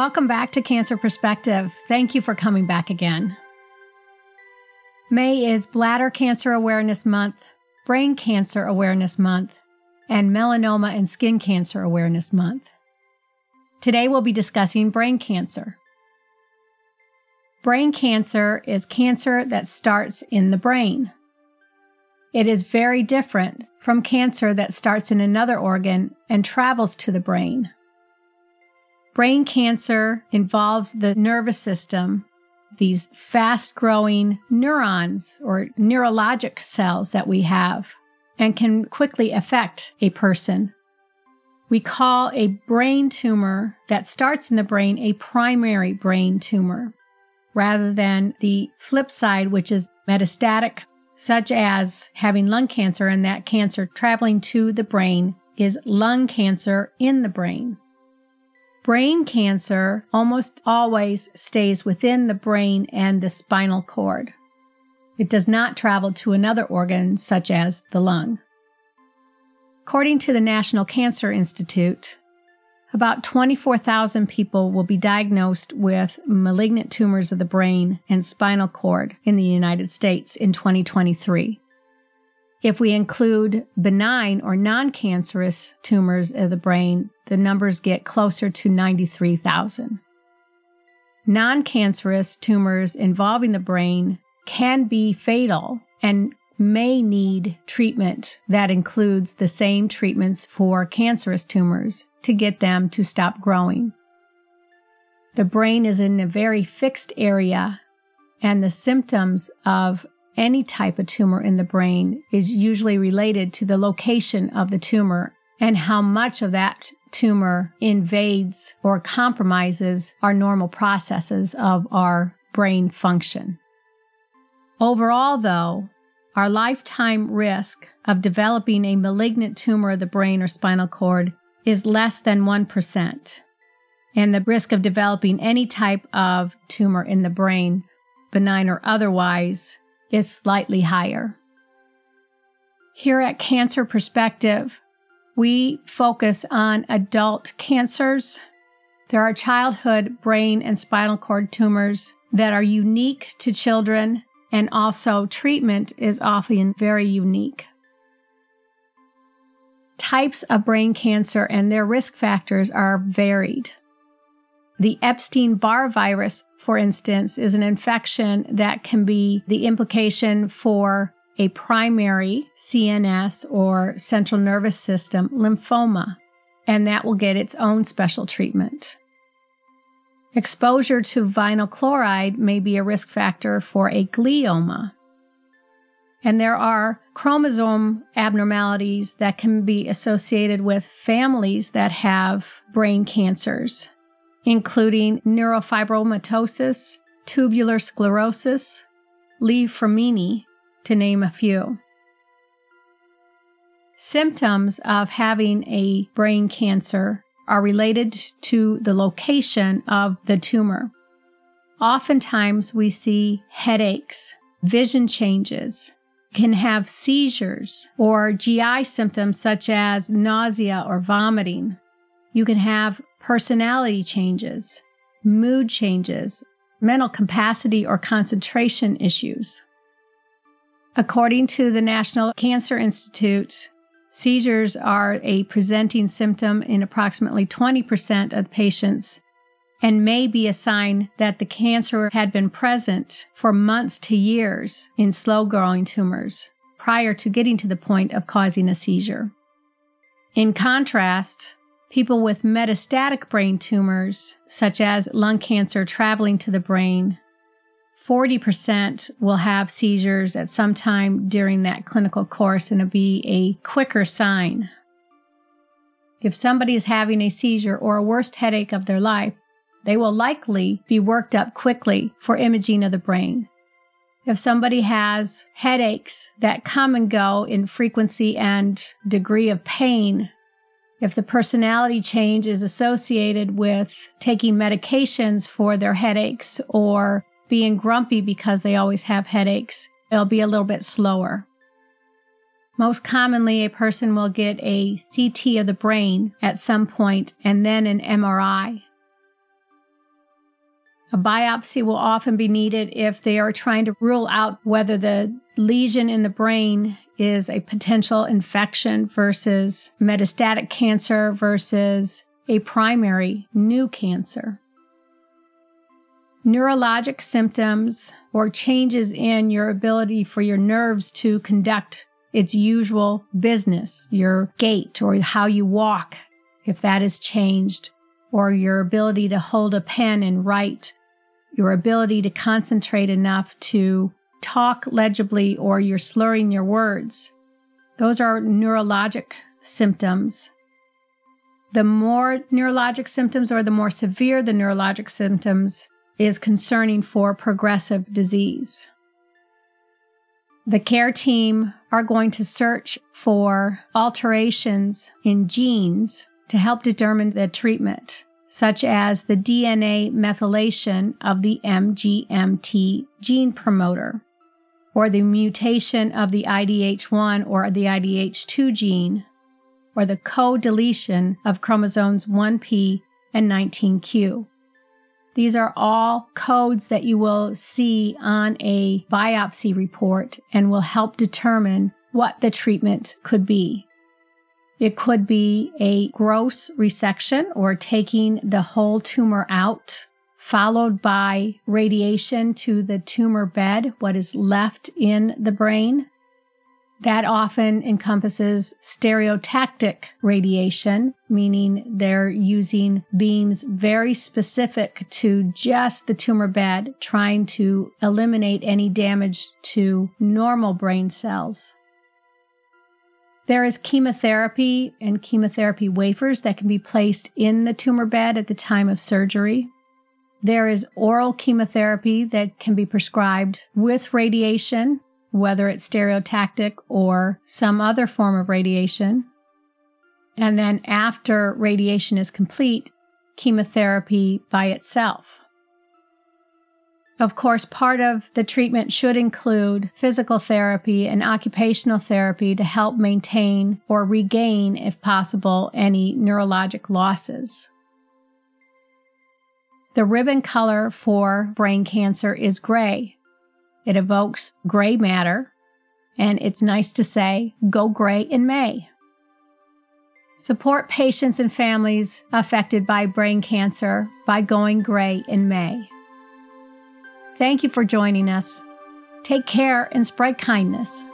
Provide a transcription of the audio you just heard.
Welcome back to Cancer Perspective. Thank you for coming back again. May is Bladder Cancer Awareness Month, Brain Cancer Awareness Month, and Melanoma and Skin Cancer Awareness Month. Today we'll be discussing brain cancer. Brain cancer is cancer that starts in the brain. It is very different from cancer that starts in another organ and travels to the brain. Brain cancer involves the nervous system, these fast growing neurons or neurologic cells that we have, and can quickly affect a person. We call a brain tumor that starts in the brain a primary brain tumor, rather than the flip side, which is metastatic, such as having lung cancer, and that cancer traveling to the brain is lung cancer in the brain. Brain cancer almost always stays within the brain and the spinal cord. It does not travel to another organ, such as the lung. According to the National Cancer Institute, about 24,000 people will be diagnosed with malignant tumors of the brain and spinal cord in the United States in 2023. If we include benign or non cancerous tumors of the brain, the numbers get closer to 93,000. Non cancerous tumors involving the brain can be fatal and may need treatment that includes the same treatments for cancerous tumors to get them to stop growing. The brain is in a very fixed area, and the symptoms of any type of tumor in the brain is usually related to the location of the tumor and how much of that tumor invades or compromises our normal processes of our brain function. Overall, though, our lifetime risk of developing a malignant tumor of the brain or spinal cord is less than 1%. And the risk of developing any type of tumor in the brain, benign or otherwise, is slightly higher. Here at Cancer Perspective, we focus on adult cancers. There are childhood brain and spinal cord tumors that are unique to children, and also treatment is often very unique. Types of brain cancer and their risk factors are varied. The Epstein Barr virus, for instance, is an infection that can be the implication for a primary CNS or central nervous system lymphoma, and that will get its own special treatment. Exposure to vinyl chloride may be a risk factor for a glioma. And there are chromosome abnormalities that can be associated with families that have brain cancers including neurofibromatosis, tuberous sclerosis, Li-Fraumeni, to name a few. Symptoms of having a brain cancer are related to the location of the tumor. Oftentimes, we see headaches, vision changes, can have seizures, or GI symptoms such as nausea or vomiting. You can have personality changes, mood changes, mental capacity or concentration issues. According to the National Cancer Institute, seizures are a presenting symptom in approximately 20% of patients and may be a sign that the cancer had been present for months to years in slow growing tumors prior to getting to the point of causing a seizure. In contrast, People with metastatic brain tumors, such as lung cancer traveling to the brain, 40% will have seizures at some time during that clinical course and it'll be a quicker sign. If somebody is having a seizure or a worst headache of their life, they will likely be worked up quickly for imaging of the brain. If somebody has headaches that come and go in frequency and degree of pain, if the personality change is associated with taking medications for their headaches or being grumpy because they always have headaches, it'll be a little bit slower. Most commonly, a person will get a CT of the brain at some point and then an MRI. A biopsy will often be needed if they are trying to rule out whether the lesion in the brain is a potential infection versus metastatic cancer versus a primary new cancer. Neurologic symptoms or changes in your ability for your nerves to conduct its usual business, your gait or how you walk, if that is changed, or your ability to hold a pen and write, your ability to concentrate enough to talk legibly or you're slurring your words. Those are neurologic symptoms. The more neurologic symptoms or the more severe the neurologic symptoms is concerning for progressive disease. The care team are going to search for alterations in genes to help determine the treatment, such as the DNA methylation of the MGMT gene promoter, or the mutation of the IDH1 or the IDH2 gene, or the co deletion of chromosomes 1p and 19q. These are all codes that you will see on a biopsy report and will help determine what the treatment could be. It could be a gross resection or taking the whole tumor out, followed by radiation to the tumor bed, what is left in the brain. That often encompasses stereotactic radiation, meaning they're using beams very specific to just the tumor bed, trying to eliminate any damage to normal brain cells. There is chemotherapy and chemotherapy wafers that can be placed in the tumor bed at the time of surgery. There is oral chemotherapy that can be prescribed with radiation whether it's stereotactic or some other form of radiation. And then after radiation is complete, chemotherapy by itself. Of course, part of the treatment should include physical therapy and occupational therapy to help maintain or regain, if possible, any neurologic losses. The ribbon color for brain cancer is gray, it evokes gray matter, and it's nice to say, go gray in May. Support patients and families affected by brain cancer by going gray in May. Thank you for joining us. Take care and spread kindness.